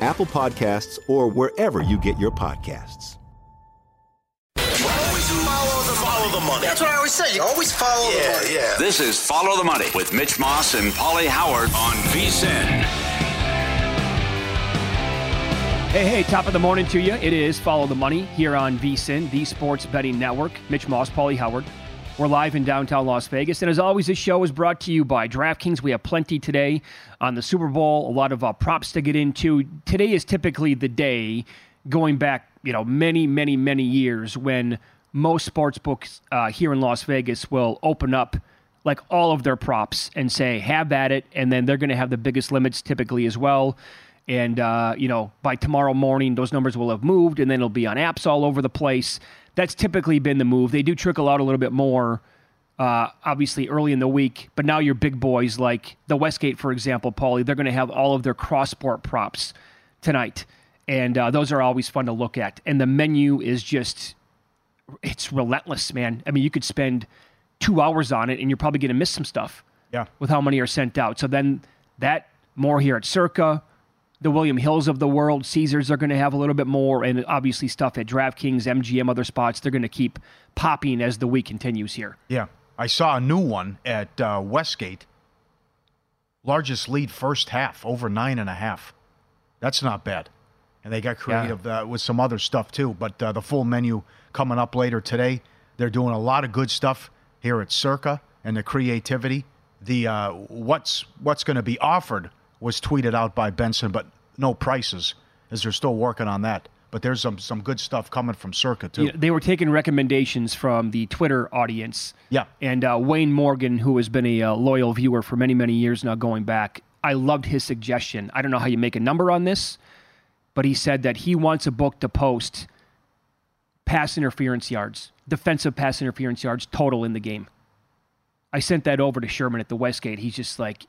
Apple Podcasts, or wherever you get your podcasts. Always follow the, follow the money. That's what I always say. You always follow yeah, the money. Yeah. This is Follow the Money with Mitch Moss and Pauly Howard on VSIN. Hey, hey, top of the morning to you. It is Follow the Money here on VSIN, the Sports Betting Network. Mitch Moss, Paulie Howard. We're live in downtown Las Vegas. And as always, this show is brought to you by DraftKings. We have plenty today on the Super Bowl, a lot of uh, props to get into. Today is typically the day going back, you know, many, many, many years when most sports books uh, here in Las Vegas will open up like all of their props and say, have at it. And then they're going to have the biggest limits typically as well. And, uh, you know, by tomorrow morning, those numbers will have moved and then it'll be on apps all over the place that's typically been the move. They do trickle out a little bit more, uh, obviously early in the week, but now your big boys like the Westgate, for example, Paulie, they're going to have all of their cross sport props tonight, and uh, those are always fun to look at. And the menu is just, it's relentless, man. I mean, you could spend two hours on it, and you're probably going to miss some stuff. Yeah. With how many are sent out, so then that more here at Circa the William Hills of the world. Caesars are going to have a little bit more, and obviously stuff at DraftKings, MGM, other spots. They're going to keep popping as the week continues here. Yeah. I saw a new one at uh, Westgate. Largest lead first half, over nine and a half. That's not bad. And they got creative yeah. uh, with some other stuff too. But uh, the full menu coming up later today. They're doing a lot of good stuff here at Circa and the creativity. The uh, what's what's going to be offered was tweeted out by Benson, but no prices, as they're still working on that. But there's some some good stuff coming from Circa too. Yeah, they were taking recommendations from the Twitter audience. Yeah. And uh, Wayne Morgan, who has been a uh, loyal viewer for many many years now, going back, I loved his suggestion. I don't know how you make a number on this, but he said that he wants a book to post pass interference yards, defensive pass interference yards total in the game. I sent that over to Sherman at the Westgate. He's just like,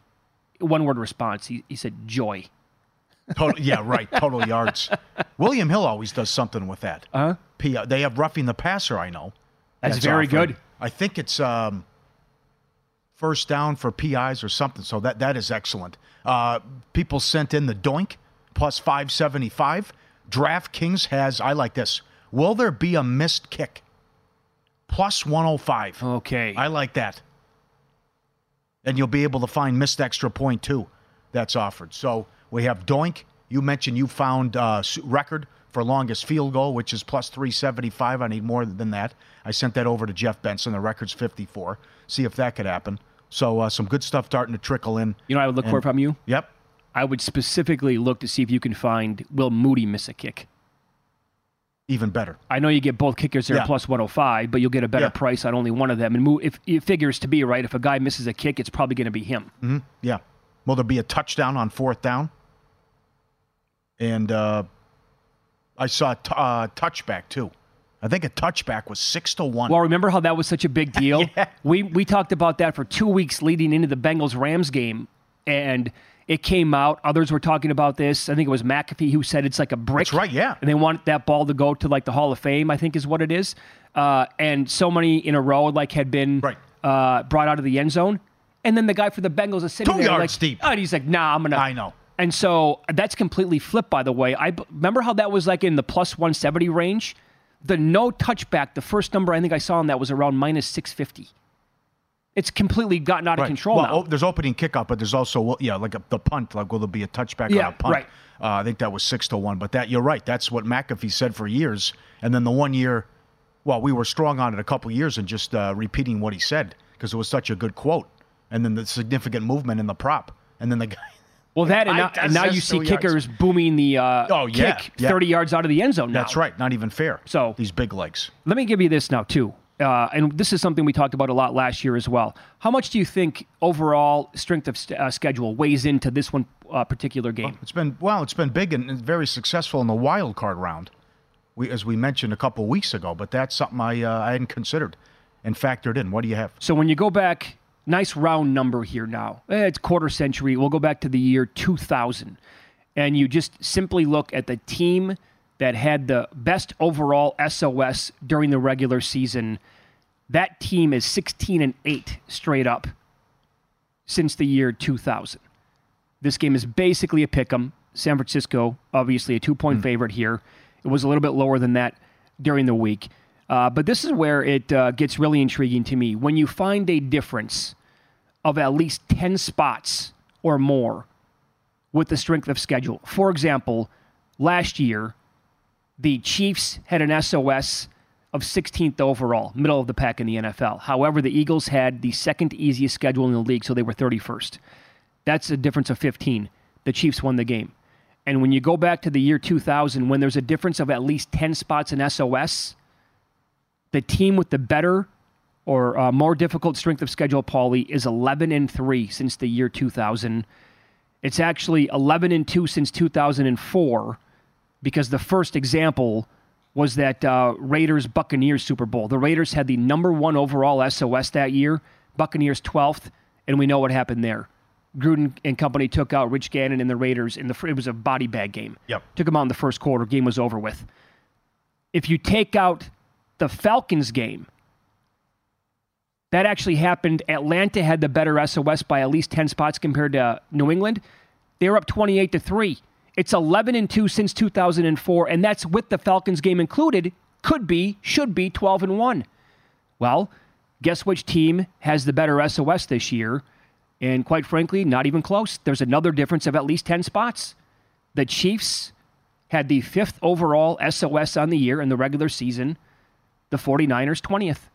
one word response. He, he said joy. Total, yeah, right. Total yards. William Hill always does something with that. Uh huh. They have roughing the passer. I know. That's, that's very offered. good. I think it's um, first down for PIs or something. So that that is excellent. Uh, people sent in the doink plus five seventy five. DraftKings has. I like this. Will there be a missed kick? Plus one hundred oh five. Okay. I like that and you'll be able to find missed extra point too that's offered. So we have Doink. You mentioned you found uh, record for longest field goal, which is plus 375. I need more than that. I sent that over to Jeff Benson. The record's 54. See if that could happen. So uh, some good stuff starting to trickle in. You know, I would look and, for from you. Yep. I would specifically look to see if you can find Will Moody miss a kick. Even better. I know you get both kickers there yeah. plus 105, but you'll get a better yeah. price on only one of them. And if it figures to be right, if a guy misses a kick, it's probably going to be him. Mm-hmm. Yeah. Will there be a touchdown on fourth down? And uh, I saw a t- uh, touchback too. I think a touchback was six to one. Well, remember how that was such a big deal? yeah. We we talked about that for two weeks leading into the Bengals Rams game And it came out. Others were talking about this. I think it was McAfee who said it's like a brick. That's right, yeah. And they want that ball to go to like the Hall of Fame, I think is what it is. Uh, and so many in a row like had been Right. uh, brought out of the end zone. And then the guy for the Bengals is sitting Two there yards like, deep. Oh, and he's like, nah, I'm gonna. I know. And so that's completely flipped, by the way. I b- remember how that was like in the plus 170 range. The no touchback, the first number I think I saw on that was around minus 650. It's completely gotten out of Right. control well, now. oh, there's opening kickoff, but there's also well, yeah, like a, the punt. Like, will there be a touchback Yeah, on a punt? right. Uh, I think that was six to one. But that you're right. That's what McAfee said for years. And then the one year, well, we were strong on it a couple years and just uh, repeating what he said because it was such a good quote. And then the significant movement in the prop. And then the guy. well, that and I- now, and now you see two yards. kickers booming the uh, Oh, yeah, kick yeah. 30 yards out of the end zone. Now. That's right. Not even fair. So- these big legs. Let me give you this now too, uh, and this is something we talked about a lot last year as well. How much do you think overall strength of st- uh, schedule weighs into this one uh, particular game? It's been well, it's been big and and very successful in the wild card round. We, as we mentioned a couple weeks ago, but that's something I uh, I hadn't considered and factored in. What do you have? So when you go back, nice round number here now. Eh, It's quarter century. We'll go back to the year 2000. And you just simply look at the team that had the best overall SOS during the regular season. That team is 16 and 8 straight up since the year 2000. This game is basically a pick 'em. San Francisco, obviously a two point favorite here. It was a little bit lower than that during the week. Uh, but this is where it uh, gets really intriguing to me. When you find a difference of at least 10 spots or more with the strength of schedule. For example, last year, the Chiefs had an SOS of 16th overall, middle of the pack in the NFL. However, the Eagles had the second easiest schedule in the league, so they were 31st. That's a difference of 15. The Chiefs won the game. And when you go back to the year 2000, when there's a difference of at least 10 spots in SOS, the team with the better or uh, more difficult strength of schedule, Paulie, is 11 and 3 since the year 2000. It's actually 11 and 2 since 2004 because the first example was that uh, Raiders Buccaneers Super Bowl. The Raiders had the number one overall SOS that year, Buccaneers 12th, and we know what happened there. Gruden and company took out Rich Gannon and the Raiders in the it was a body bag game. Yep. Took them out in the first quarter. Game was over with. If you take out the Falcons game, that actually happened. Atlanta had the better SOS by at least 10 spots compared to New England. They were up 28 to 3. It's 11 and 2 since 2004 and that's with the Falcons game included. Could be, should be 12 and 1. Well, guess which team has the better SOS this year? And quite frankly, not even close. There's another difference of at least 10 spots. The Chiefs had the fifth overall SOS on the year in the regular season. The 49ers 20th.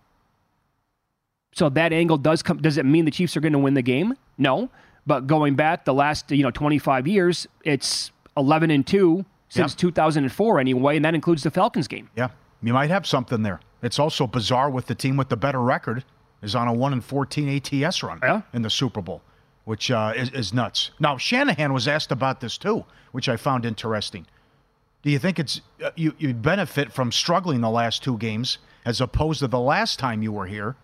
So that angle does come. Does it mean the Chiefs are going to win the game? No. But going back the last you know 25 years, it's 11 and two since Yep. 2004 anyway, and that includes the Falcons game. Yeah, you might have something there. It's also bizarre with the team with the better record is on a one and fourteen ATS run Yeah. in the Super Bowl, which uh, is, is nuts. Now Shanahan was asked about this too, which I found interesting. Do you think it's uh, you you benefit from struggling the last two games as opposed to the last time you were here,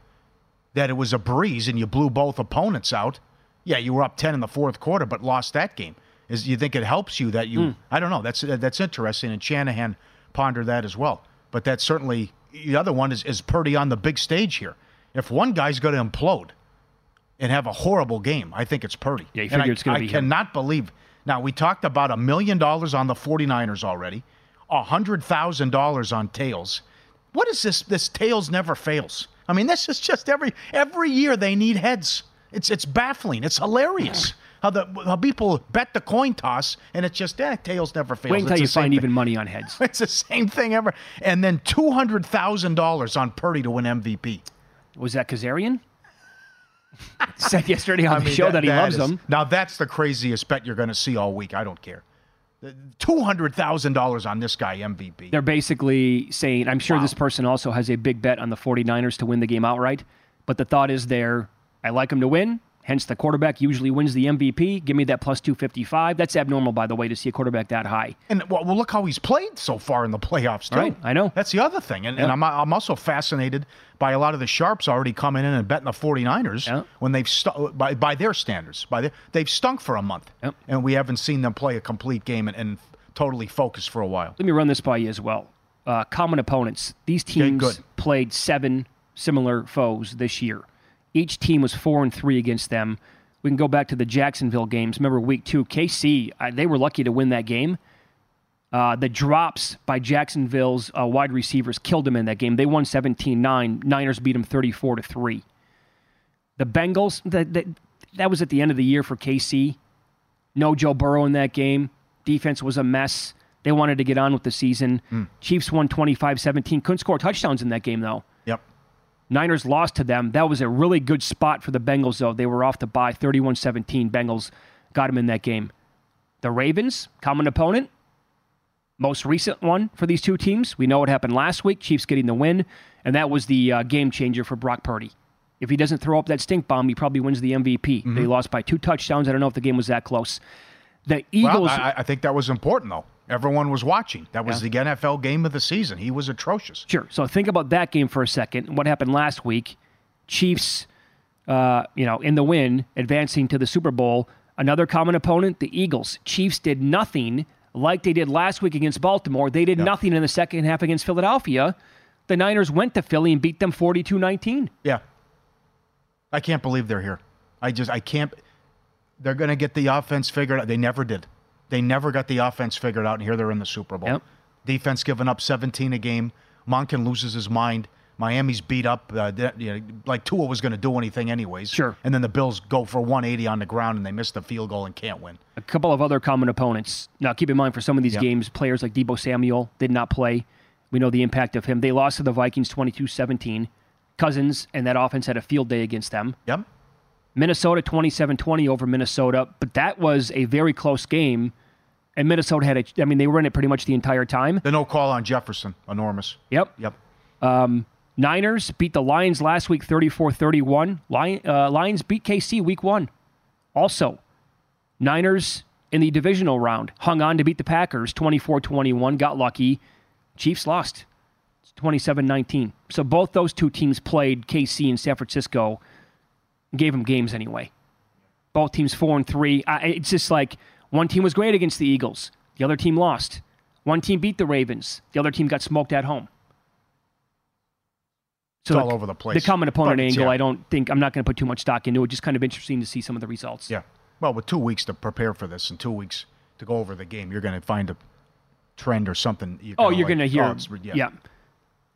that it was a breeze and you blew both opponents out? Yeah, you were up ten in the fourth quarter, but lost that game. Is you think it helps you that you? Hmm. I don't know. That's uh, that's interesting, and Shanahan pondered that as well. But that's certainly the other one is is Purdy on the big stage here. If one guy's going to implode and have a horrible game, I think it's Purdy. Yeah, you figure I, it's gonna I be him. cannot believe. Now we talked about a million dollars on the 49ers already, a hundred thousand dollars on tails. What is this? This tails never fails. I mean, this is just every every year they need heads. It's it's baffling. It's hilarious how the how people bet the coin toss and it's just eh, tails never fails. Wait until It's you find thing. even money on heads. It's the same thing ever. And then two hundred thousand dollars on Purdy to win MVP. Was that Kazarian? Said yesterday on the show that, he loves is- them. Now that's the craziest bet you're going to see all week. I don't care. Two hundred thousand dollars on this guy MVP. They're basically saying, I'm sure this person also has a big bet on the 49ers to win the game outright, but the thought is there, I like them to win, Hence, the quarterback usually wins the MVP. Give me that plus 255. That's abnormal, by the way, to see a quarterback that high. And well, well look how he's played so far in the playoffs, too. Right, I know. That's the other thing. And, Yep. and I'm, I'm also fascinated by a lot of the sharps already coming in and betting the 49ers Yep. when they've, stu- by, by their standards, by their, they've stunk for a month. Yep. And we haven't seen them play a complete game and, and totally focus for a while. Let me run this by you as well. Uh, common opponents. These teams played seven similar foes this year. Each team was four and three against them. We can go back to the Jacksonville games. Remember week two, KC, uh, they were lucky to win that game. Uh, the drops by Jacksonville's uh, wide receivers killed them in that game. They won 17 9. Niners beat them 34 to 3. The Bengals, that, that, that was at the end of the year for KC. No Joe Burrow in that game. Defense was a mess. They wanted to get on with the season. Chiefs won 25 17. Couldn't score touchdowns in that game, though. Niners lost to them. That was a really good spot for the Bengals, though. They were off the bye 31 17. Bengals got them in that game. The Ravens, common opponent, most recent one for these two teams. We know what happened last week. Chiefs getting the win, and that was the uh, game changer for Brock Purdy. If he doesn't throw up that stink bomb, he probably wins the MVP. They lost by two touchdowns. I don't know if the game was that close. The Eagles. Well, I, I think that was important, though. Everyone was watching. That was the NFL game of the season. He was atrocious. Sure. So think about that game for a second. What happened last week? Chiefs, uh, you know, in the win, advancing to the Super Bowl. Another common opponent, the Eagles. Chiefs did nothing like they did last week against Baltimore. They did nothing in the second half against Philadelphia. The Niners went to Philly and beat them 42 19. Yeah. I can't believe they're here. I just, I can't. They're going to get the offense figured out. They never did. They never got the offense figured out, and here they're in the Super Bowl. Yep. Defense giving up 17 a game. Monken loses his mind. Miami's beat up. Uh, you know, like Tua was going to do anything anyways. Sure. And then the Bills go for 180 on the ground, and they miss the field goal and can't win. A couple of other common opponents. Now, keep in mind for some of these Yep. games, players like Deebo Samuel did not play. We know the impact of him. They lost to the Vikings 22 17. Cousins and that offense had a field day against them. Yep. Minnesota 27 20 over Minnesota, but that was a very close game. And Minnesota had a, I mean, they were in it pretty much the entire time. The no call on Jefferson, enormous. Yep. Yep. Um, Niners beat the Lions last week 34 31. Uh, Lions beat KC week one. Also, Niners in the divisional round hung on to beat the Packers 24 21, got lucky. Chiefs lost 27 19. So both those two teams played KC in San Francisco, gave them games anyway. Both teams four and three. I, it's just like one team was great against the Eagles, the other team lost. One team beat the Ravens, the other team got smoked at home. It's all over the place. The common opponent But, angle, yeah. I don't think I'm not going to put too much stock into it. Just kind of interesting to see some of the results. Yeah. Well, with two weeks to prepare for this and two weeks to go over the game, you're going to find a trend or something. You're Oh, you're like, going to hear. oh, it's- yeah.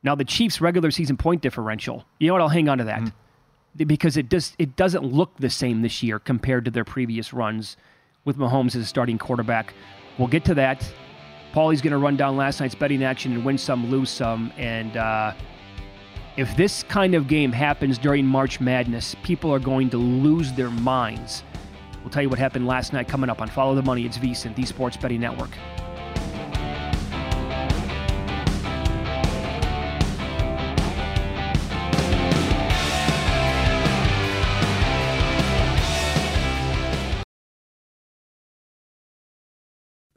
Now the Chiefs' regular season point differential. You know what? I'll hang on to that Mm-hmm. because it does. It doesn't look the same this year compared to their previous runs with Mahomes as a starting quarterback. We'll get to that. Paulie's going to run down last night's betting action and win some, lose some, and. Uh, if this kind of game happens during March Madness, people are going to lose their minds. We'll tell you what happened last night coming up on Follow the Money. It's VSIN, the Sports Betting Network.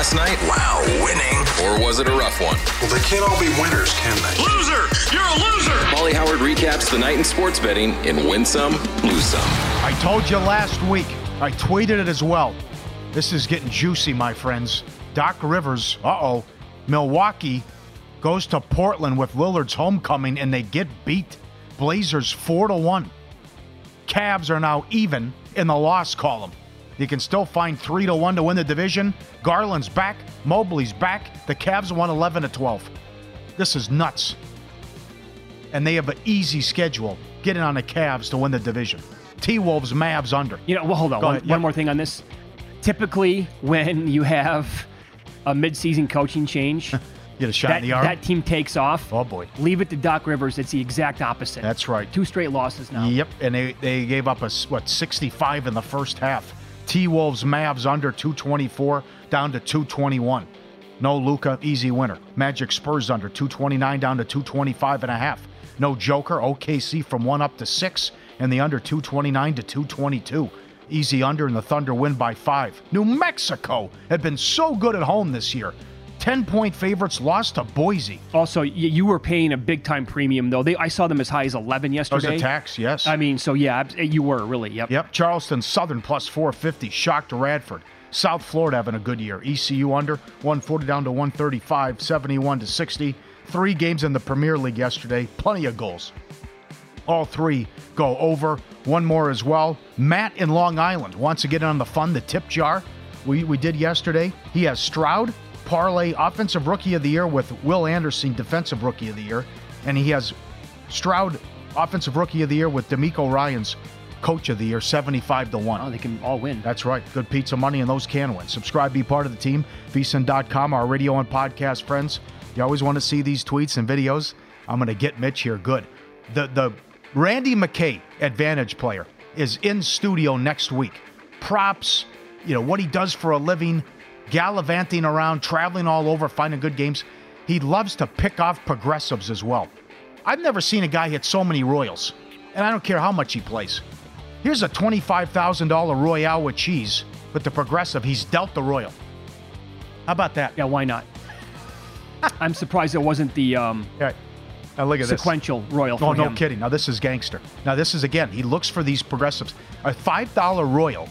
Last night? Wow, winning. Or was it a rough one? Well, they can't all be winners, can they? Loser! You're a loser! Pauly Howard recaps the night in sports betting in Win Some, Lose Some. I told you last week. I tweeted it as well. This is getting juicy, my friends. Doc Rivers, uh oh. Milwaukee goes to Portland with Lillard's homecoming and they get beat. Blazers 4 to 1. Cavs are now even in the loss column. You can still find 3 to 1 to win the division. Garland's back, Mobley's back. The Cavs won 11 to 12. This is nuts. And they have an easy schedule getting on the Cavs to win the division. T Wolves, Mavs under. You know, well, hold on. One, one Yep. more thing on this. Typically, when you have a midseason coaching change, Get a shot that, in the arm. that team takes off. Oh, boy. Leave it to Doc Rivers. It's the exact opposite. That's right. Two straight losses now. Yep, and they, they gave up a what 65 in the first half. T Wolves Mavs under 224 down to 221. No Luka, easy winner. Magic Spurs under 229 down to 225 and a half. No Joker, OKC from 1 up to 6 and the under 229 to 222. Easy under and the Thunder win by 5. New Mexico had been so good at home this year. 10 point favorites lost to Boise. Also, you were paying a big time premium though. They, I saw them as high as 11 yesterday. Those yesterday. attacks, yes. I mean, so yeah, you were really. Yep. Yep, Charleston Southern plus 450, shocked Radford. South Florida having a good year. ECU under 140 down to 135, 71 to 60. Three games in the Premier League yesterday, plenty of goals. All three go over. One more as well. Matt in Long Island wants to get in on the fun, the tip jar. We, we did yesterday. He has Stroud, parlay offensive rookie of the year with Will Anderson, defensive rookie of the year. And he has Stroud, offensive rookie of the year with DeMeco Ryans coach of the year, 75 to 1. Oh, they can all win. That's right. Good pizza money, and those can win. Subscribe, be part of the team. VSIN.com, our radio and podcast friends. You always want to see these tweets and videos. I'm going to get Mitch here. Good. The the Randy McKay, advantage player, is in studio next week. Props, you know, what he does for a living, gallivanting around, traveling all over, finding good games. He loves to pick off progressives as well. I've never seen a guy hit so many Royals, and I don't care how much he plays. Here's a $25,000 Royale with cheese, but the progressive, he's dealt the Royal. How about that? Yeah, why not? I'm surprised it wasn't the um, Yeah. Now look at this. sequential Royal for Oh, no him. kidding. Now this is gangster. Now this is again, he looks for these progressives. A five dollar Royal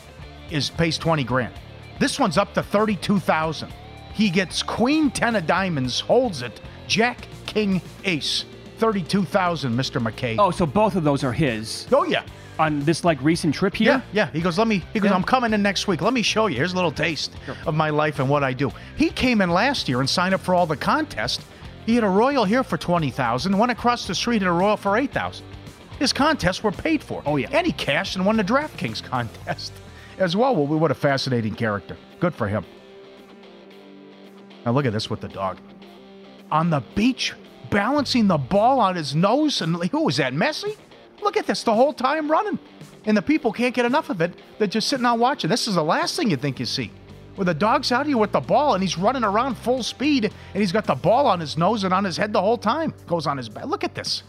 is pays twenty grand. This one's up to thirty-two thousand. He gets Queen Ten of Diamonds, holds it, Jack King Ace. Thirty-two thousand, Mr. McKay. Oh, so both of those are his oh yeah. on this like recent trip here. Yeah, yeah. He goes, let me. He goes, Yeah. I'm coming in next week. Let me show you. Here's a little taste of my life and what I do. He came in last year and signed up for all the contests. He had a royal here for twenty thousand. Went across the street at a royal for eight thousand. His contests were paid for. Oh, yeah. and he cashed and won the DraftKings contest as well. Well, what a fascinating character. Good for him. Now look at this with the dog on the beach, balancing the ball on his nose. And who was that, Messi? Look at this the whole time running. And the people can't get enough of it. They're just sitting out watching. This is the last thing you think you see. Where the dog's out here with the ball and he's running around full speed and he's got the ball on his nose and on his head the whole time. Goes on his back. Look at this.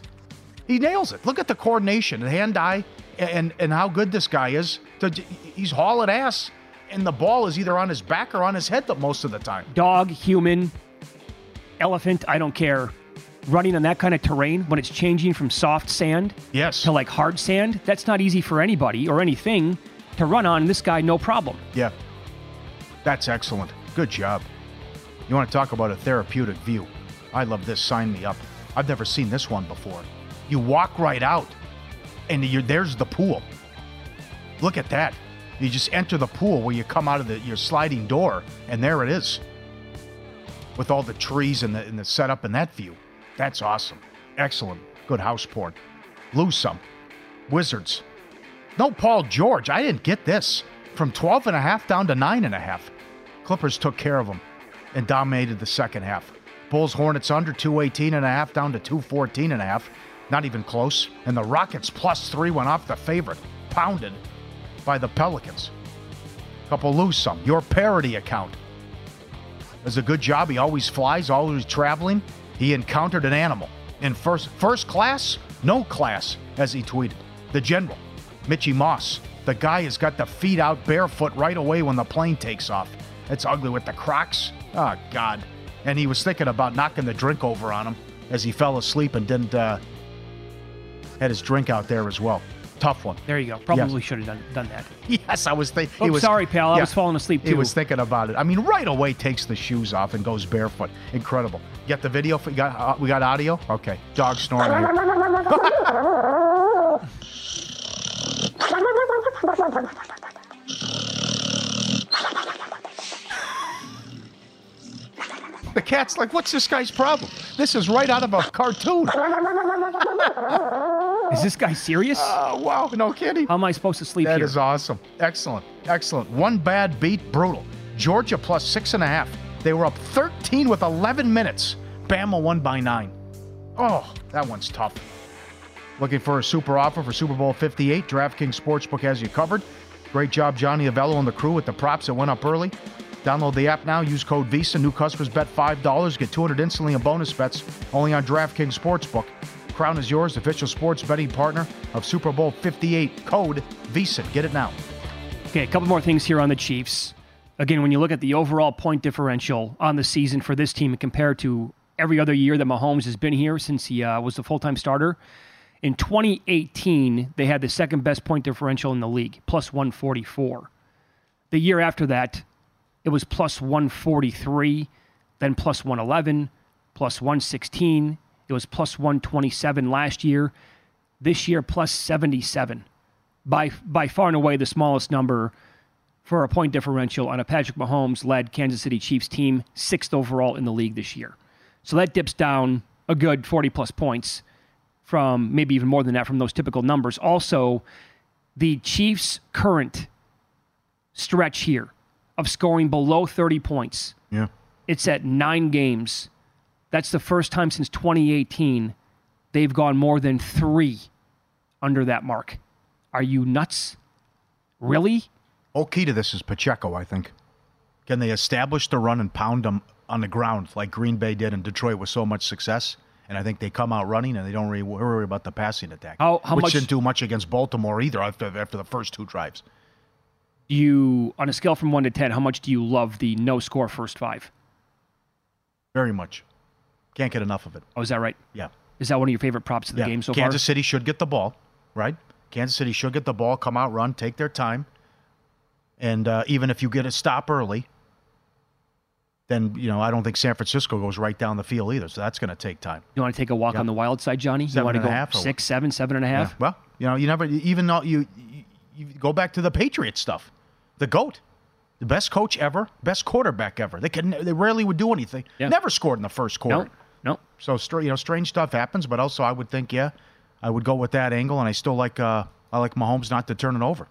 He nails it. Look at the coordination, the hand-eye, and and how good this guy is. To, he's hauling ass, and the ball is either on his back or on his head the most of the time. Dog, human, elephant, I don't care. Running on that kind of terrain when it's changing from soft sand Yes. to like hard sand, that's not easy for anybody or anything to run on. This guy, no problem. Yeah. That's excellent. Good job. You want to talk about a therapeutic view? I love this. Sign me up. I've never seen this one before. You walk right out, and there's the pool. Look at that. You just enter the pool where you come out of the, your sliding door, and there it is. With all the trees and the, and the setup and that view. That's awesome. Excellent. Good house porn. Lose some. Wizards. No Paul George. I didn't get this. From 12 and a half down to 9 and a half. Clippers took care of them and dominated the second half. Bulls Hornets under 218 and a half down to 214 and a half. Not even close. And the Rockets plus 3 went off the favorite. Pounded by the Pelicans. Couple lose some. Your parody account does a good job. He always flies, always traveling. He encountered an animal in first first class, no class, as he tweeted. The general, Mitchy Moss. The guy has got the feet out barefoot right away when the plane takes off. It's ugly with the Crocs. Oh God! And he was thinking about knocking the drink over on him as he fell asleep and didn't uh, had his drink out there as well. Tough one. There you go. Probably should have done, done that. Yes, I was thinking. Oh, sorry, pal. I was falling asleep too. He was thinking about it. I mean, right away takes the shoes off and goes barefoot. Incredible. Get the video. For, you got uh, we got audio. Okay, dog snoring. The cat's like, "What's this guy's problem? This is right out of a cartoon." Is this guy serious? Oh wow, no kidding. How am I supposed to sleep That here? is awesome. Excellent. Excellent. One bad beat, brutal. Georgia plus six and a half. They were up 13 with 11 minutes. Bama won by nine. Oh, that one's tough. Looking for a super offer for Super Bowl 58? DraftKings Sportsbook has you covered. Great job, Johnny Avello and the crew with the props that went up early. Download the app now. Use code VSIN. New customers bet $5. Get 200 instantly in bonus bets only on DraftKings Sportsbook. Crown is yours, official sports betting partner of Super Bowl 58. Code VSIN. Get it now. Okay, a couple more things here on the Chiefs. Again, when you look at the overall point differential on the season for this team compared to every other year that Mahomes has been here since he uh, was the full time starter, in 2018, they had the second best point differential in the league, plus 144. The year after that, it was plus 143, then plus 111, plus 116. It was plus 127 last year. This year, plus 77. By, by far and away the smallest number for a point differential on a Patrick Mahomes led Kansas City Chiefs team, sixth overall in the league this year. So that dips down a good 40 plus points from maybe even more than that from those typical numbers. Also, the Chiefs' current stretch here of scoring below 30 points, Yeah. it's at nine games. That's the first time since 2018 they've gone more than three under that mark. Are you nuts? Really? Whole key to this is Pacheco, I think. Can they establish the run and pound them on the ground like Green Bay did in Detroit with so much success? And I think they come out running and they don't really worry about the passing attack. How- how which much- didn't do much against Baltimore either after, after the first two drives. You, on a scale from one to 10, how much do you love the no score first five? Very much. Can't get enough of it. Oh, is that right? Yeah. Is that one of your favorite props of the yeah. game so Kansas far? Kansas City should get the ball, right? Kansas City should get the ball, come out, run, take their time. And uh, even if you get a stop early, then, you know, I don't think San Francisco goes right down the field either. So that's going to take time. You want to take a walk Yeah. on the wild side, Johnny? Seven you want to go half six, seven, seven and a half? Yeah. Well, you know, you never even though you, you you go back to the Patriot stuff. The goat, the best coach ever, best quarterback ever. They can they rarely would do anything. Yeah. Never scored in the first quarter. No, no. So you know, strange stuff happens, but also I would think, yeah, I would go with that angle, and I still like uh I like Mahomes not to turn it over.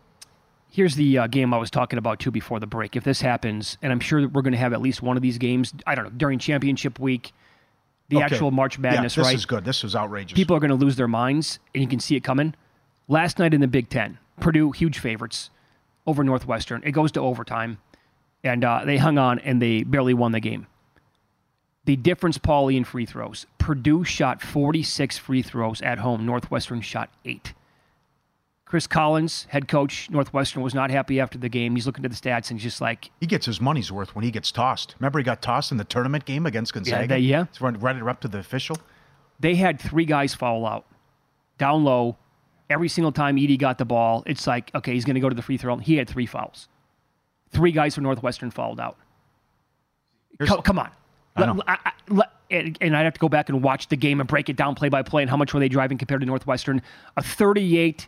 Here's the uh, game I was talking about too before the break. If this happens, and I'm sure that we're going to have at least one of these games, I don't know, during championship week, the Okay. actual March Madness, yeah, this right? is good. This is outrageous. People are going to lose their minds, and you can see it coming. Last night in the Big Ten, Purdue, huge favorites over Northwestern. It goes to overtime. and uh, they hung on and they barely won the game. The difference, Paulie, in free throws. Purdue shot 46 free throws at home. Northwestern shot eight. Chris Collins, head coach, Northwestern, was not happy after the game. He's looking at the stats and he's just like, He gets his money's worth when he gets tossed. Remember, he got tossed in the tournament game against Gonzaga. they- yeah. It's run right up to the official. they had three guys foul out down low. Every single time Edey got the ball, it's like, okay, he's going to go to the free throw. He had three fouls. Three guys from Northwestern fouled out. Co- come on. I know. Let- I- I- let- and, I'd have to go back and watch the game and break it down play by play and how much were they driving compared to Northwestern. A 38,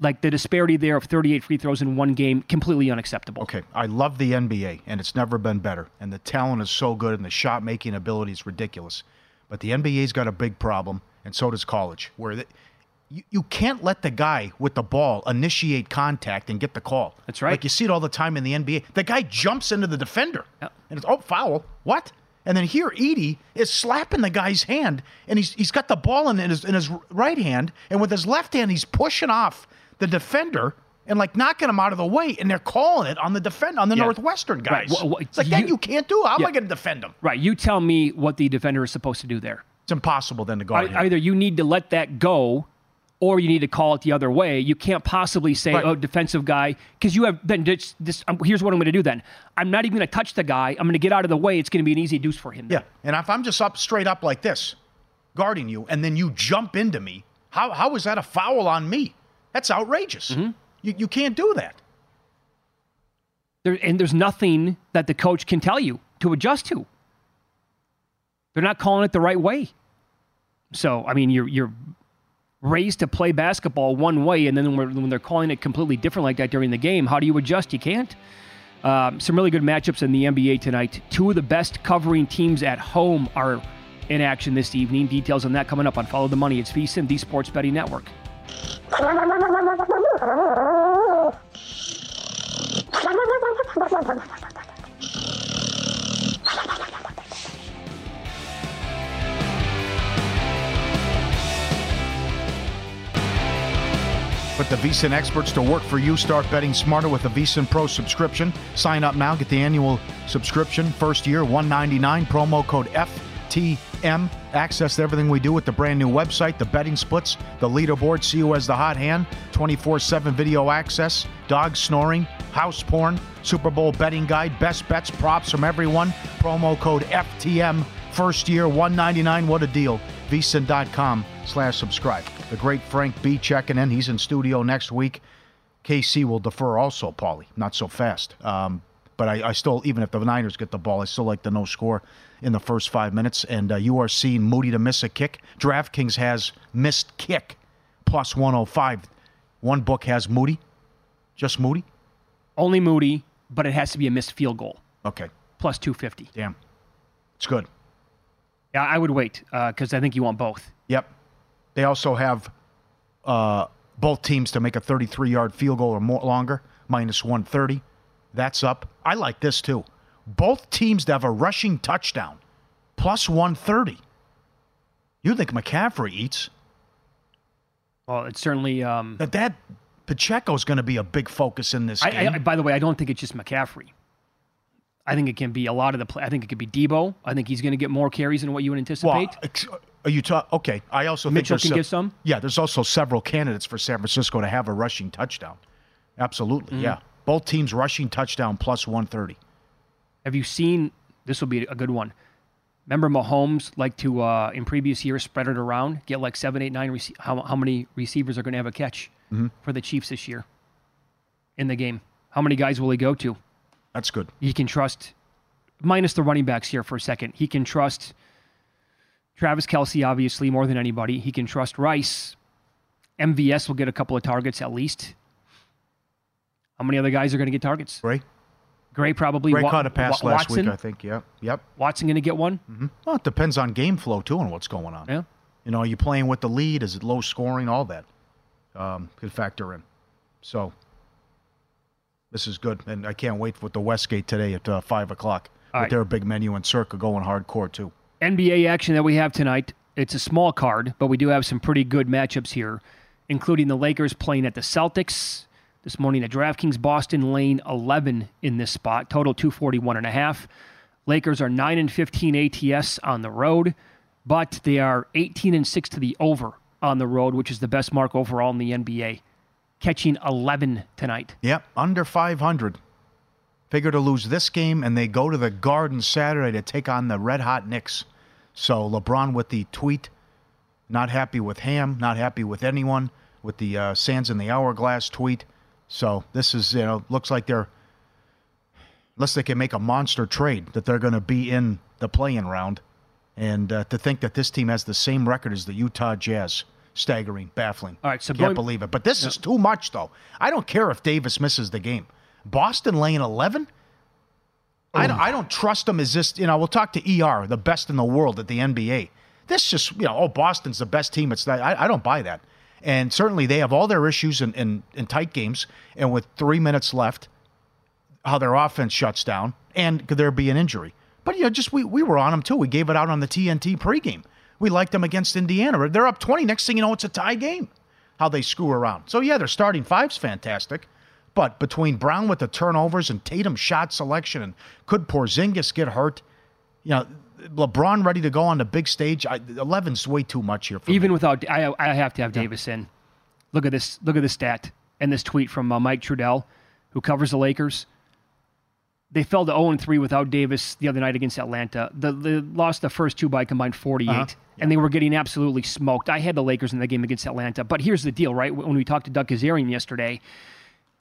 like the disparity there of 38 free throws in one game, completely unacceptable. Okay, I love the NBA, and it's never been better. And the talent is so good, and the shot making ability is ridiculous. But the NBA's got a big problem, and so does college, where the, you, you can't let the guy with the ball initiate contact and get the call. That's right. Like you see it all the time in the NBA. The guy jumps into the defender, Yep. and it's oh foul. What? And then here, Edey is slapping the guy's hand, and he's he's got the ball in his in his right hand, and with his left hand, he's pushing off the defender and like knocking him out of the way, and they're calling it on the defend on the Yeah. Northwestern Right. guys. Wha- wha- it's like that you- you can't do. How am Yeah. I going to defend him? Right. You tell me what the defender is supposed to do there. It's impossible then to guard him. Either you need to let that go or you need to call it the other way. You can't possibly say, Right. "Oh, defensive guy," because you have then this. this um, here's what I'm going to do. Then I'm not even going to touch the guy. I'm going to get out of the way. It's going to be an easy deuce for him. then. Yeah, and if I'm just up straight up like this, guarding you, and then you jump into me, how how is that a foul on me? That's outrageous. Mm-hmm. You you can't do that. There, and there's nothing that the coach can tell you to adjust to. They're not calling it the right way. So I mean, you're you're raised to play basketball one way, and then when they're calling it completely different like that during the game, how do you adjust? You can't. Um, some really good matchups in the NBA tonight. Two of the best covering teams at home are in action this evening. Details on that coming up on Follow the Money. It's VSIN, the Sports Betting Network. Put the VSIN experts to work for you. Start betting smarter with a VSIN Pro subscription. Sign up now. Get the annual subscription. First year, 199. Promo code FTM. Access to everything we do with the brand new website, the betting splits, the leaderboard, see has the hot hand, 24 7 video access, dog snoring, house porn, Super Bowl betting guide, best bets, props from everyone. Promo code FTM. First year, 199. What a deal. VSIN.com slash subscribe. The great Frank B checking in. He's in studio next week. KC will defer also, Paulie. Not so fast. Um, but I, I still, even if the Niners get the ball, I still like the no score in the first five minutes. And uh, you are seeing Moody to miss a kick. DraftKings has missed kick plus 105. One book has Moody. Just Moody? Only Moody, but it has to be a missed field goal. Okay. Plus 250. Damn. It's good. Yeah, I would wait because I think you want both. Yep. They also have uh, both teams to make a 33 yard field goal or more longer, minus 130. That's up. I like this too. Both teams to have a rushing touchdown, plus 130. You think McCaffrey eats? Well, it's certainly. Um, That that Pacheco's going to be a big focus in this I, game. I, by the way, I don't think it's just McCaffrey. I think it can be a lot of the play. I think it could be Deebo. I think he's going to get more carries than what you would anticipate. ex- are you talk? Okay, I also Mitchell think can there's get some? Yeah, there's also several candidates for San Francisco to have a rushing touchdown. Absolutely, Mm-hmm. yeah. Both teams rushing touchdown plus 130. Have you seen? This will be a good one. Remember Mahomes like to uh, in previous years spread it around, get like seven, eight, nine. Rece- how how many receivers are going to have a catch Mm-hmm. for the Chiefs this year in the game? How many guys will he go to? That's good. He can trust, minus the running backs here for a second. He can trust Travis Kelce obviously more than anybody. He can trust Rice. MVS will get a couple of targets at least. How many other guys are going to get targets? Ray? Gray probably. Ray Wa- caught a pass Wa- last Watson? week, I think. Yeah. Yep. Watson going to get one? hmm Well, it depends on game flow, too, and what's going on. Yeah. You know, are you playing with the lead? Is it low scoring? All that um, could factor in. So, this is good. And I can't wait for the Westgate today at uh, 5 o'clock All with right. their big menu and Circa going hardcore, too. NBA action that we have tonight. It's a small card, but we do have some pretty good matchups here, including the Lakers playing at the Celtics. This morning at DraftKings. Boston lane 11 in this spot, total 241 and a half. Lakers are 9 and 15 ATS on the road, but they are 18 and 6 to the over on the road, which is the best mark overall in the NBA. Catching 11 tonight. Yep, under 500. Figure to lose this game, and they go to the Garden Saturday to take on the red hot Knicks. So LeBron with the tweet, not happy with Ham, not happy with anyone, with the uh, Sands in the Hourglass tweet. So this is, you know, looks like they're, unless they can make a monster trade, that they're going to be in the playing round. And uh, to think that this team has the same record as the Utah Jazz, staggering, baffling. All right, so can't going- believe it. But this is too much, though. I don't care if Davis misses the game. Boston laying 11? I don't, I don't trust them as this, you know, we'll talk to ER, the best in the world at the NBA. This just, you know, oh, Boston's the best team. It's not, I, I don't buy that. And certainly they have all their issues in, in, in tight games. And with three minutes left, how their offense shuts down, and could there be an injury? But you know, just we we were on them too. We gave it out on the TNT pregame. We liked them against Indiana. They're up twenty. Next thing you know, it's a tie game. How they screw around. So yeah, their starting five's fantastic, but between Brown with the turnovers and Tatum shot selection, and could Porzingis get hurt? You know, LeBron ready to go on the big stage. I, 11's way too much here for Even me. without, I, I have to have Davis in. Look at this. Look at this stat and this tweet from uh, Mike Trudell, who covers the Lakers. They fell to 0 3 without Davis the other night against Atlanta. The, they lost the first two by a combined 48, Uh-huh. and they were getting absolutely smoked. I had the Lakers in the game against Atlanta. But here's the deal, right? When we talked to Doug Kezirian yesterday,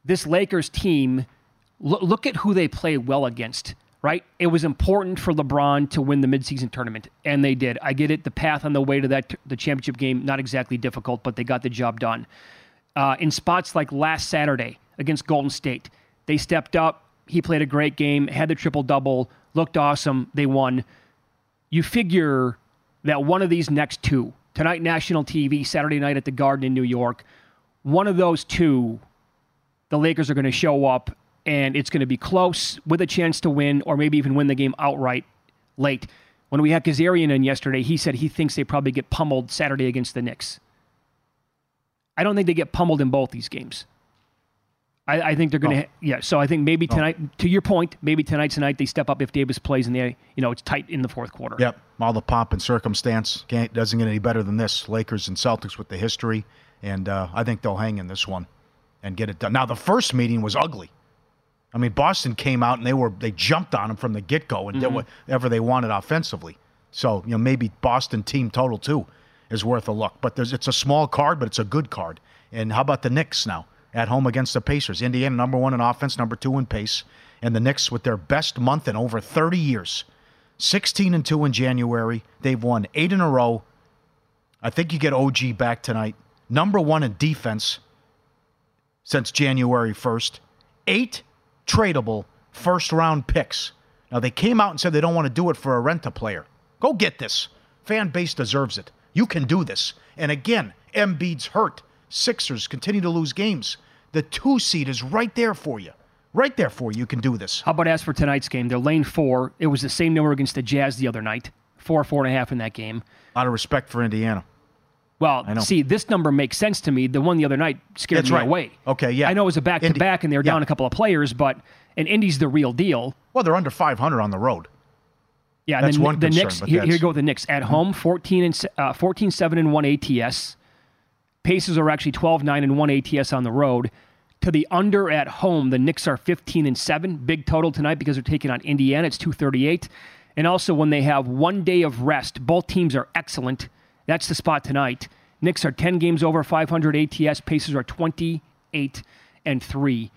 this Lakers team, lo- look at who they play well against, right? It was important for LeBron to win the midseason tournament, and they did. I get it. The path on the way to that the championship game not exactly difficult, but they got the job done. Uh, in spots like last Saturday against Golden State, they stepped up. He played a great game, had the triple double, looked awesome. They won. You figure that one of these next two tonight, national TV, Saturday night at the Garden in New York, one of those two the Lakers are going to show up and it's going to be close with a chance to win or maybe even win the game outright late. When we had Kezirian in yesterday, he said he thinks they probably get pummeled Saturday against the Knicks. I don't think they get pummeled in both these games. I, I think they're going to, Oh. yeah. So I think maybe tonight, to your point, maybe tonight's the night they step up if Davis plays and they, you know, it's tight in the fourth quarter. Yep, all the pomp and circumstance can't doesn't get any better than this. Lakers and Celtics with the history, and uh, I think they'll hang in this one and get it done. Now the first meeting was ugly. I mean, Boston came out and they were they jumped on them from the get go and did mm-hmm. whatever they wanted offensively. So you know maybe Boston team total too is worth a look. But there's it's a small card, but it's a good card. And how about the Knicks now at home against the Pacers? Indiana number one in offense, number two in pace, and the Knicks with their best month in over 30 years. 16 and 2 in January. They've won 8 in a row. I think you get OG back tonight. Number 1 in defense since January 1st. 8 tradable first round picks. Now they came out and said they don't want to do it for a rent a player. Go get this. Fan base deserves it. You can do this. And again, Embiid's hurt. Sixers continue to lose games. The 2 seed is right there for you. Right there for you. You can do this. How about as for tonight's game? They're lane four. It was the same number against the Jazz the other night. Four, four and a half in that game. Out of respect for Indiana. Well, see, this number makes sense to me. The one the other night scared That's me right. away. Okay, yeah. I know it was a back to back and they were yeah. down a couple of players, but and Indy's the real deal. Well, they're under 500 on the road. Yeah, and That's then one the concern, Knicks. Here, here go the Knicks at home, 14 and uh, 14 7 and one ATS. Pacers are actually 12 9 and one ATS on the road. To the under at home, the Knicks are 15 and seven, big total tonight because they're taking on Indiana. It's 238. And also when they have one day of rest, both teams are excellent. That's the spot tonight. Knicks are 10 games over 500 ATS. Pacers are 28 and three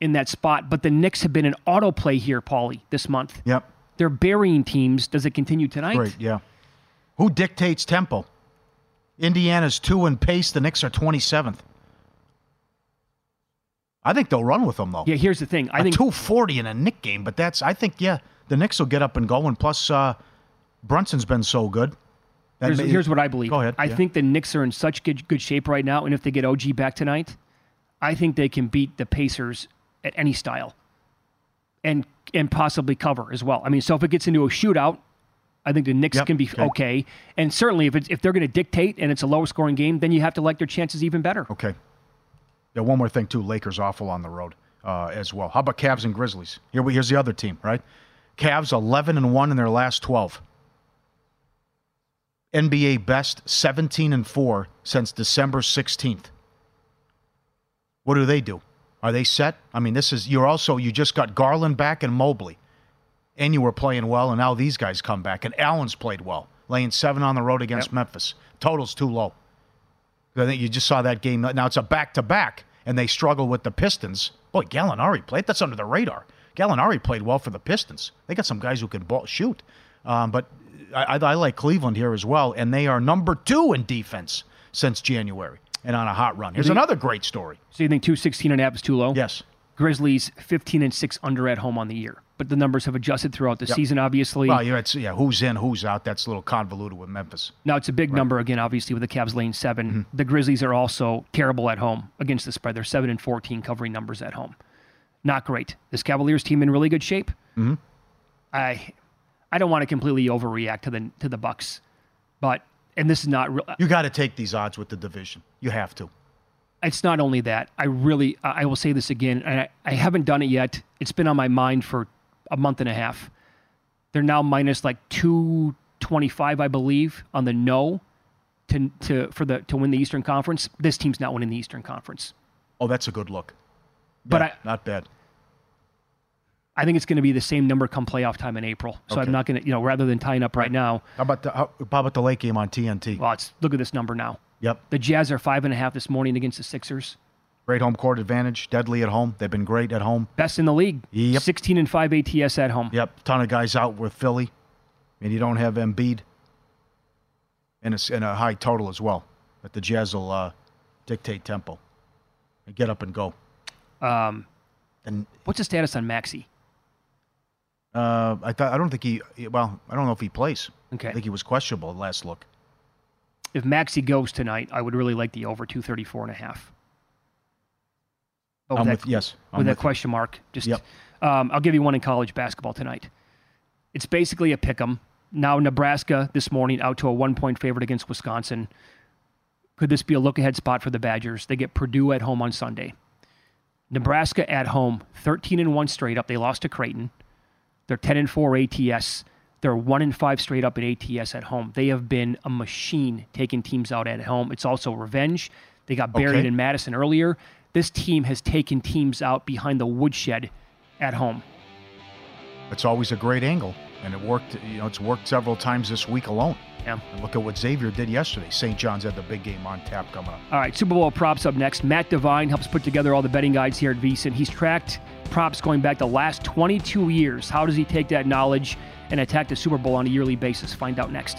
in that spot. But the Knicks have been an autoplay here, Paulie, this month. Yep. They're burying teams. Does it continue tonight? Great, yeah. Who dictates tempo? Indiana's two in pace. The Knicks are 27th. I think they'll run with them, though. Yeah, here's the thing. I a think 240 in a Nick game, but that's, I think, yeah, the Knicks will get up and go. And plus, uh, Brunson's been so good. Here's, may- here's what I believe. Go ahead. I yeah. think the Knicks are in such good, good shape right now, and if they get OG back tonight, I think they can beat the Pacers at any style, and and possibly cover as well. I mean, so if it gets into a shootout, I think the Knicks Yep, can be okay. okay. And certainly, if it's, if they're going to dictate and it's a lower scoring game, then you have to like their chances even better. Okay. Yeah, one more thing too. Lakers awful on the road uh, as well. How about Cavs and Grizzlies? Here we here's the other team, right? Cavs 11 and one in their last 12. NBA best 17 and 4 since December 16th. What do they do? Are they set? I mean, this is you're also you just got Garland back and Mobley. And you were playing well, and now these guys come back. And Allen's played well, laying seven on the road against yep. Memphis. Total's too low. I think you just saw that game. Now it's a back to back, and they struggle with the Pistons. Boy, Gallinari played. That's under the radar. Gallinari played well for the Pistons. They got some guys who can ball, shoot. Um, but I, I, like Cleveland here as well, and they are number two in defense since January and on a hot run. Here's another great story. So you think 216 and a half is too low? Yes. Grizzlies 15 and 6 under at home on the year. But the numbers have adjusted throughout the yep. season, obviously. Well, yeah, yeah, who's in, who's out. That's a little convoluted with Memphis. Now, it's a big right. number, again, obviously, with the Cavs lane 7. Mm-hmm. The Grizzlies are also terrible at home against the spread. They're 7 and 14 covering numbers at home. Not great. This Cavaliers team in really good shape. Mm-hmm. I I don't want to completely overreact to the to the Bucks, but and this is not real. Uh you got to take these odds with the division. You have to. It's not only that. I really I will say this again, and I, I haven't done it yet. It's been on my mind for a month and a half. They're now minus like two twenty five, I believe, on the no to to for the to win the Eastern Conference. This team's not winning the Eastern Conference. Oh, that's a good look. But I, not bad. I think it's going to be the same number come playoff time in April. So okay. I'm not going to, you know, rather than tying up right now. How about the how, how about the late game on TNT? Well, it's look at this number now. Yep. The Jazz are five and a half this morning against the Sixers. Great home court advantage. Deadly at home. They've been great at home. Best in the league. Yep. 16 and five ATS at home. Yep. Ton of guys out with Philly, and you don't have Embiid. And it's in a high total as well. But the Jazz will uh, dictate tempo and get up and go. Um, and what's the status on Maxey? Uh, I thought I don't think he. Well, I don't know if he plays. Okay. I think he was questionable last look. If Maxey goes tonight, I would really like the over 234 and a half. Oh, that, with, yes. I'm with that question mark. Just, yep. um, I'll give you one in college basketball tonight. It's basically a pick 'em. Now Nebraska this morning out to a one point favorite against Wisconsin. Could this be a look ahead spot for the Badgers? They get Purdue at home on Sunday. Nebraska at home, 13 and 1 straight up. They lost to Creighton. They're 10 and 4 ATS. They're 1 and 5 straight up at ATS at home. They have been a machine taking teams out at home. It's also revenge. They got buried okay. in Madison earlier. This team has taken teams out behind the woodshed at home. It's always a great angle, and it worked. You know, it's worked several times this week alone. Yeah. And look at what Xavier did yesterday. St. John's had the big game on tap coming up. All right, Super Bowl props up next. Matt Devine helps put together all the betting guides here at VSIN. He's tracked props going back the last 22 years. How does he take that knowledge and attack the Super Bowl on a yearly basis? Find out next.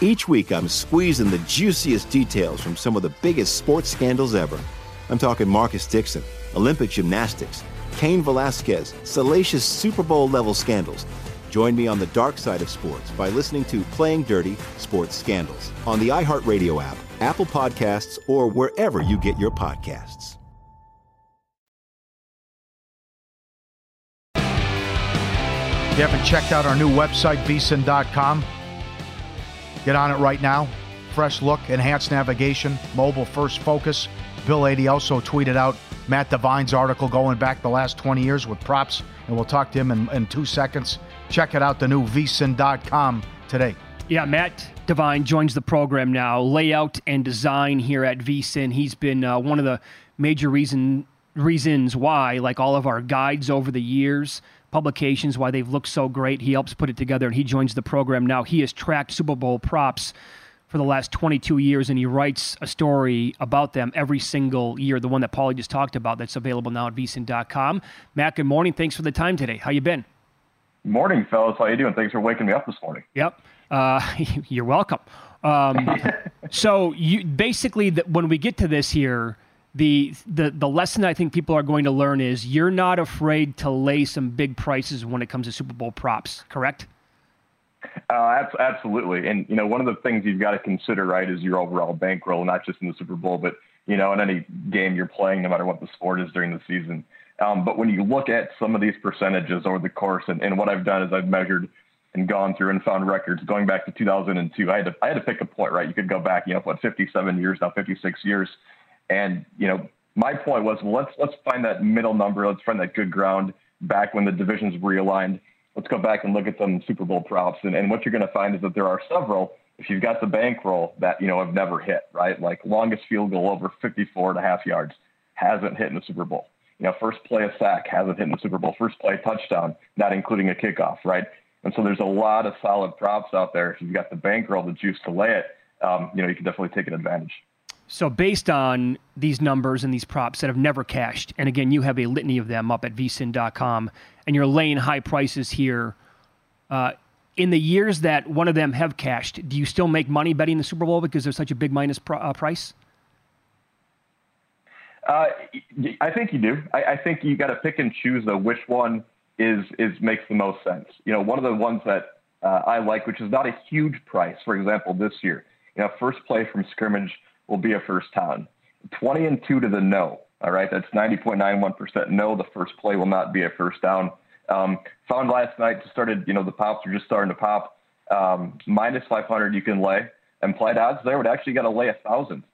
Each week, I'm squeezing the juiciest details from some of the biggest sports scandals ever. I'm talking Marcus Dixon, Olympic gymnastics, Cain Velasquez, salacious Super Bowl level scandals. Join me on the dark side of sports by listening to Playing Dirty Sports Scandals on the iHeartRadio app, Apple Podcasts, or wherever you get your podcasts. If you haven't checked out our new website, vsin.com, get on it right now. Fresh look, enhanced navigation, mobile first focus. Bill Adee also tweeted out Matt Devine's article going back the last 20 years with props, and we'll talk to him in, in two seconds. Check it out, the new vsin.com today. Yeah, Matt Devine joins the program now. Layout and design here at vsin. He's been uh, one of the major reason reasons why, like all of our guides over the years, publications, why they've looked so great. He helps put it together, and he joins the program now. He has tracked Super Bowl props for the last 22 years, and he writes a story about them every single year. The one that Paulie just talked about, that's available now at vsin.com. Matt, good morning. Thanks for the time today. How you been? Morning, fellas. How you doing? Thanks for waking me up this morning. Yep. Uh, you're welcome. Um, so you basically, the, when we get to this here, the, the the lesson I think people are going to learn is you're not afraid to lay some big prices when it comes to Super Bowl props, correct? Uh, absolutely, and you know one of the things you've got to consider, right, is your overall bankroll, not just in the Super Bowl, but you know in any game you're playing, no matter what the sport is during the season. Um, but when you look at some of these percentages over the course, and, and what I've done is I've measured and gone through and found records going back to 2002. I had to I had to pick a point, right? You could go back, you know, what 57 years now, 56 years and you know, my point was, let's let's find that middle number. Let's find that good ground back when the divisions realigned. Let's go back and look at some Super Bowl props. And, and what you're going to find is that there are several. If you've got the bankroll that you know have never hit, right? Like longest field goal over 54 and a half yards hasn't hit in the Super Bowl. You know, first play a sack hasn't hit in the Super Bowl. First play touchdown, not including a kickoff, right? And so there's a lot of solid props out there. If you've got the bankroll, the juice to lay it, um, you know, you can definitely take an advantage. So, based on these numbers and these props that have never cashed, and again, you have a litany of them up at vsin.com, and you're laying high prices here. Uh, in the years that one of them have cashed, do you still make money betting the Super Bowl because there's such a big minus pr- uh, price? Uh, I think you do. I, I think you got to pick and choose though which one is is makes the most sense. You know, one of the ones that uh, I like, which is not a huge price. For example, this year, you know, first play from scrimmage will be a first down. 20 and 2 to the no. All right, that's 90.91% no. The first play will not be a first down. Um, found last night, just started, you know, the pops are just starting to pop. Um, minus 500 you can lay. Implied odds there would actually got to lay a thousand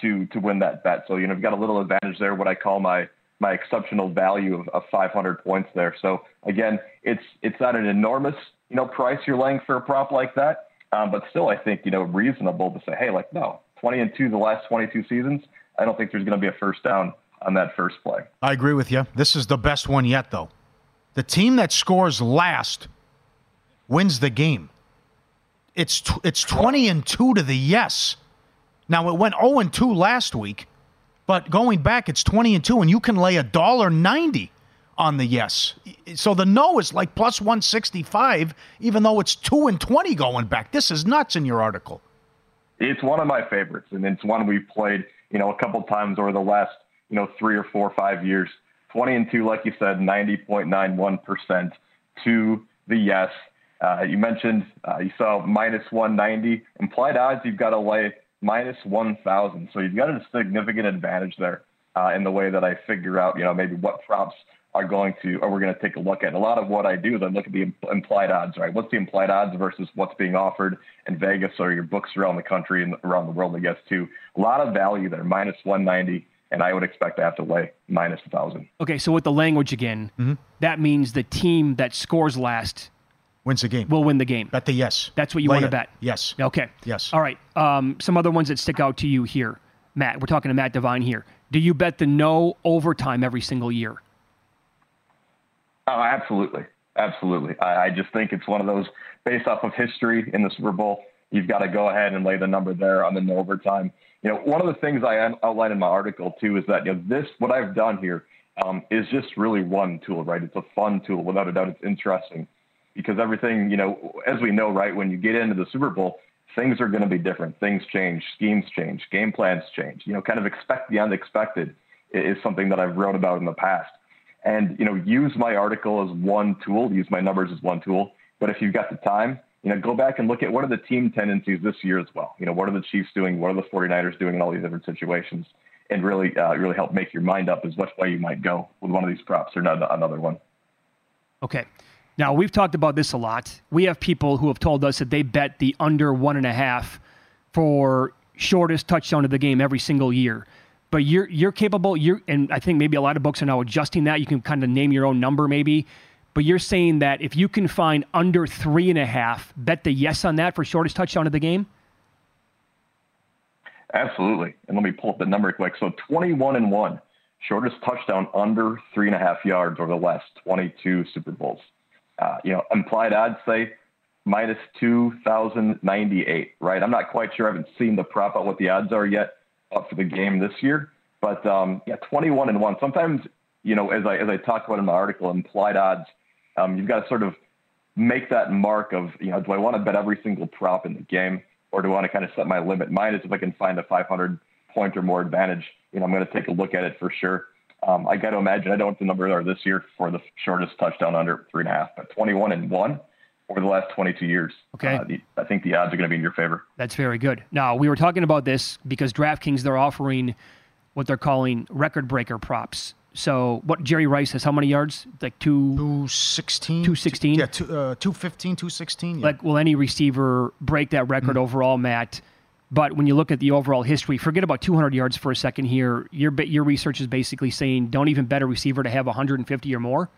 to to win that bet. So you know, you've got a little advantage there. What I call my my exceptional value of, of 500 points there. So again, it's it's not an enormous you know price you're laying for a prop like that, um, but still I think you know reasonable to say, hey, like no, 20 and 2 the last 22 seasons, I don't think there's going to be a first down on that first play. I agree with you. This is the best one yet, though. The team that scores last wins the game. It's it's 20 and 2 to the yes. Now it went 0 and 2 last week, but going back it's 20 and 2 and you can lay a dollar 90 on the yes. So the no is like plus 165 even though it's 2 and 20 going back. This is nuts in your article. It's one of my favorites, and it's one we've played, you know, a couple times over the last, you know, three or four or five years. 20 and 2, like you said, 90.91% to the yes. Uh, you mentioned uh, you saw minus 190. Implied odds, you've got to lay minus 1,000. So you've got a significant advantage there uh, in the way that I figure out, you know, maybe what props are going to, or we're going to take a look at. a lot of what I do is I look at the implied odds, right? What's the implied odds versus what's being offered in Vegas or your books around the country and around the world, I guess, too. A lot of value there, minus 190. And I would expect to have to lay minus 1,000. Okay, so with the language again, mm-hmm. that means the team that scores last wins the game. Will win the game. Bet the yes. That's what you want to bet. Yes. Okay. Yes. All right. Um, some other ones that stick out to you here, Matt. We're talking to Matt Devine here. Do you bet the no overtime every single year? Oh, absolutely. Absolutely. I, I just think it's one of those based off of history in the Super Bowl. You've got to go ahead and lay the number there on the overtime. You know, one of the things I outlined in my article too is that you know this what I've done here. um, is just really one tool, right? It's a fun tool, without a doubt. It's interesting because everything, you know, as we know, right, when you get into the Super Bowl, things are going to be different. Things change, schemes change, game plans change. You know, kind of expect the unexpected is something that I've wrote about in the past. And you know, use my article as one tool, use my numbers as one tool. But if you've got the time, you know, go back and look at what are the team tendencies this year as well. You know, what are the Chiefs doing? What are the 49ers doing in all these different situations? And really, uh, really help make your mind up as which way you might go with one of these props or another one. Okay. Now, we've talked about this a lot. We have people who have told us that they bet the under one and a half for shortest touchdown of the game every single year. But you're you're capable. You're and I think maybe a lot of books are now adjusting that. You can kind of name your own number, maybe. But you're saying that if you can find under three and a half, bet the yes on that for shortest touchdown of the game. Absolutely. And let me pull up the number quick. So 21 and one, shortest touchdown under three and a half yards over the last 22 Super Bowls. Uh, you know, implied odds say minus 2,098, right? I'm not quite sure. I haven't seen the prop on what the odds are yet up for the game this year. But um, yeah, 21 and one. Sometimes, you know, as I as I talk about in my article, implied odds, um, you've got to sort of make that mark of, you know, do I want to bet every single prop in the game, or do I want to kind of set my limit? Mine is if I can find a 500 point or more advantage, you know, I'm going to take a look at it for sure. Um, I got to imagine I don't know what the numbers are this year for the shortest touchdown under three and a half, but 21 and one over the last 22 years. Okay. Uh, the, I think the odds are going to be in your favor. That's very good. Now, we were talking about this because DraftKings, they're offering what they're calling record breaker props. So, what Jerry Rice has how many yards? Like two, 216? 216? Yeah, two, uh, 215, 216. Yeah. Like, will any receiver break that record mm overall, Matt? But when you look at the overall history, forget about 200 yards for a second here. Your your research is basically saying don't even bet a receiver to have 150 or more.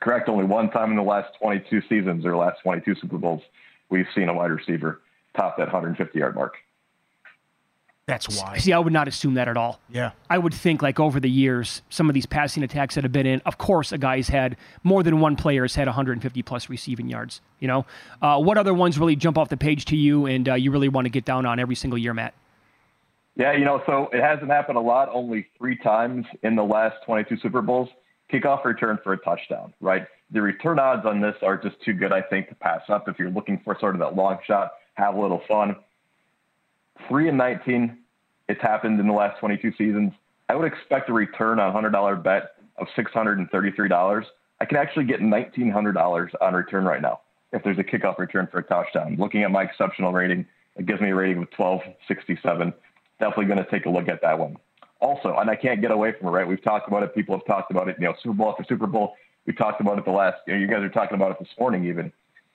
It's correct. Only one time in the last 22 seasons or last 22 Super Bowls we've seen a wide receiver top that 150 yard mark. That's why. See, I would not assume that at all. Yeah. I would think, like, over the years, some of these passing attacks that have been in, of course, a guy's had more than one player has had 150 plus receiving yards. You know? Uh, what other ones really jump off the page to you and uh, you really want to get down on every single year, Matt? Yeah, you know, so it hasn't happened a lot, only three times in the last 22 Super Bowls. Kickoff return for a touchdown, right? The return odds on this are just too good, I think, to pass up if you're looking for sort of that long shot, have a little fun. Three and 19, it's happened in the last 22 seasons. I would expect a return on a $100 bet of $633. I can actually get $1,900 on return right now if there's a kickoff return for a touchdown. Looking at my exceptional rating, it gives me a rating of 1267. Definitely going to take a look at that one. Also, and I can't get away from it, right? We've talked about it. People have talked about it, you know, Super Bowl after Super Bowl. We talked about it the last, you know, you guys are talking about it this morning even.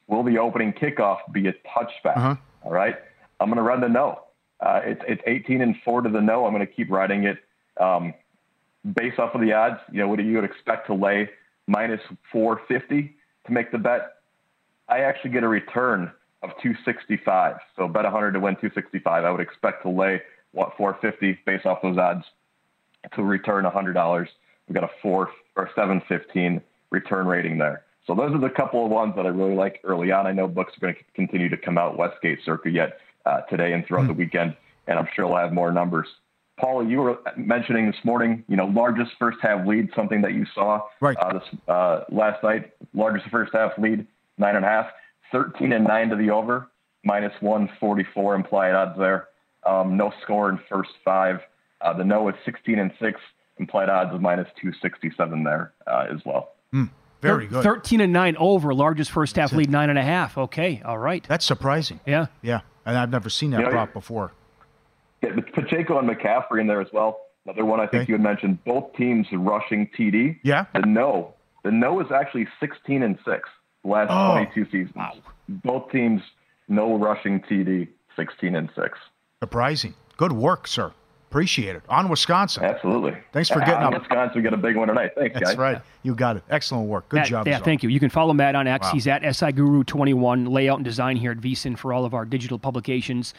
Will the opening kickoff be a touchback? Uh-huh. All right. I'm going to run the no. Uh, it's it's 18 and four to the no. I'm going to keep riding it. Um, based off of the odds, you know, what do you would expect to lay minus 450 to make the bet? I actually get a return of 265. So bet 100 to win 265. I would expect to lay what 450 based off those odds to return $100. We've got a four or 715 return rating there. So those are the couple of ones that I really like early on. I know books are going to continue to come out Westgate Circa yet uh, today and throughout mm. the weekend, and I'm sure we'll have more numbers. Paul, you were mentioning this morning, you know, largest first half lead, something that you saw right. uh, this uh, last night. Largest first half lead, nine and a half, 13 and nine to the over, minus 144 implied odds there. Um, no score in first five. Uh, the no is 16 and six, implied odds of minus 267 there uh, as well. Mm. Very good. 13 and 9 over, largest first half lead, nine and a half. Okay, all right. That's surprising. Yeah. Yeah. And I've never seen that you know, prop before. Yeah, Pacheco and McCaffrey in there as well. Another one I think okay. you had mentioned. Both teams rushing TD. Yeah. The no. The no is actually 16 and 6 last oh. 22 seasons. Wow. Both teams no rushing TD, 16 and 6. Surprising. Good work, sir. Appreciate it. On Wisconsin. Absolutely. Thanks for getting on up. Wisconsin, we get a big one tonight. Thanks, That's guys. right. You got it. Excellent work. Good Matt, job. Yeah, so. thank you. You can follow Matt on X. Wow. He's at SIGuru21, layout and design here at VSIN for all of our digital publications.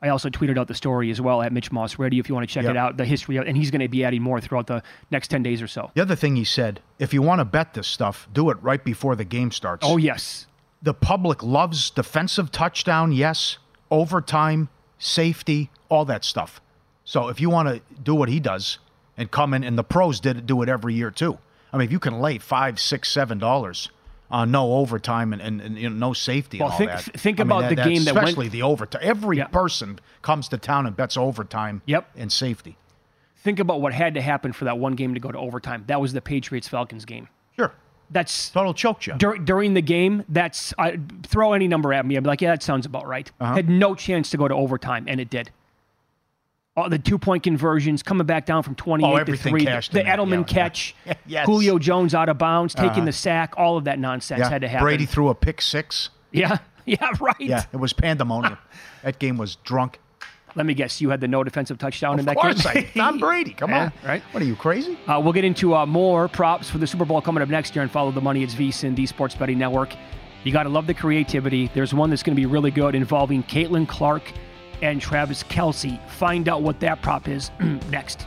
I also tweeted out the story as well at Mitch Moss Radio if you want to check yep. it out, the history, of, and he's going to be adding more throughout the next 10 days or so. The other thing he said, if you want to bet this stuff, do it right before the game starts. Oh, yes. The public loves defensive touchdown, yes, overtime, safety, all that stuff. So if you want to do what he does, and come in, and the pros did do it every year too. I mean, if you can lay five, six, seven dollars on no overtime and, and, and you know, no safety well, think. Think I mean, about that, the game that went, especially the overtime. Every Yeah. person comes to town and bets overtime. Yep. and safety. think about what had to happen for that one game to go to overtime. That was the Patriots Falcons game. That's total choke job. dur- during the game. That's I, throw any number at me. I'd be like, yeah, that sounds about right. Uh-huh. Had no chance to go to overtime, and it did. All the two point conversions coming back down from twenty eight Oh, to three. cashed The Edelman yeah, yeah. catch, Yes. Julio Jones out of bounds, taking Uh-huh. the sack. All of that nonsense yeah, had to happen. Brady threw a pick six. Yeah, yeah, right. Yeah, it was pandemonium. that game was drunk. Let me guess, you had the no defensive touchdown in Of that course, game. I, Tom Brady. Come Yeah, on, right? What are you crazy? Uh, we'll get into uh, more props for the Super Bowl coming up next year and follow the money. It's VSIN, the Sports Betting Network. You got to love the creativity. There's one that's going to be really good involving Caitlin Clark and Travis Kelce. Find out what that prop is next.